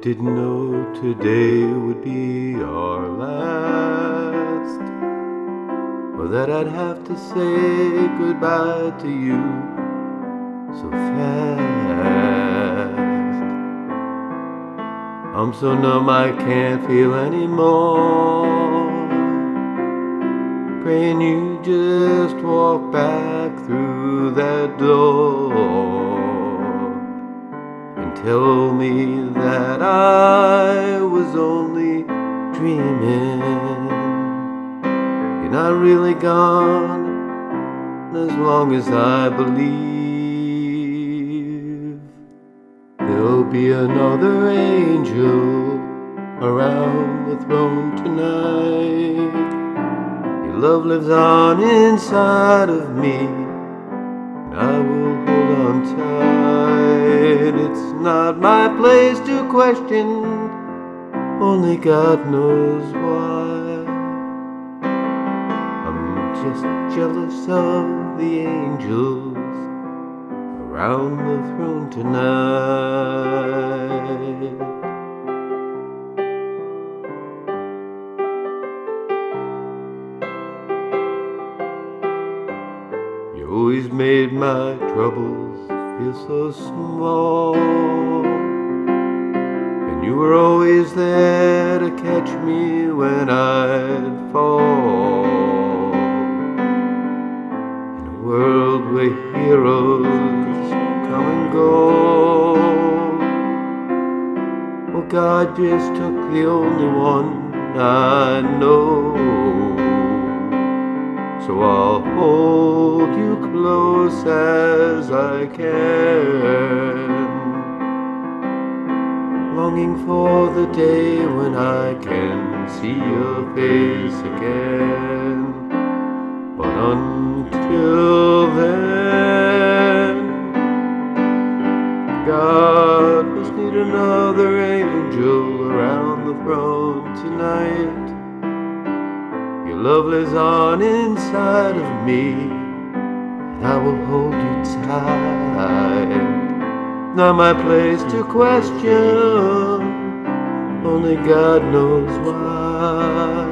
didn't know today would be our last, or that I'd have to say goodbye to you so fast. I'm so numb I can't feel anymore. Praying you just walk back through that door tell me that I was only dreaming. You're not really gone as long as I believe. There'll be another angel around the throne tonight. Your love lives on inside of me, and I will hold on tight. Not my place to question, only God knows why. I'm just jealous of the angels around the throne tonight. You always made my troubles feel so small. And you were always there to catch me when I'd fall. In a world where heroes come and go. Well, God just took the only one I know. So I'll hold you close as I can. Longing for the day when I can see your face again. But until then, God must need another angel around the throne tonight. Love lives on inside of me, and I will hold you tight. Not my place to question, only God knows why.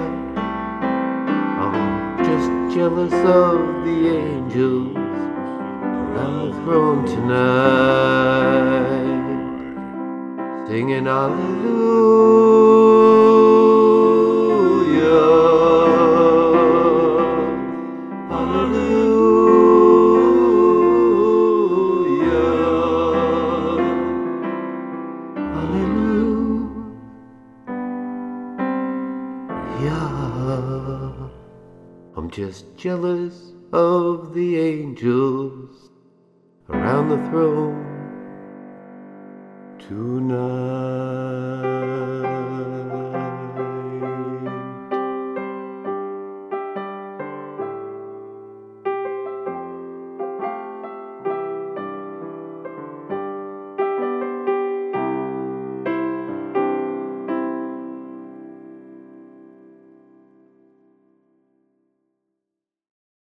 I'm just jealous of the angels around the throne tonight, singing Hallelujah. Hallelujah. I'm just jealous of the angels around the throne tonight.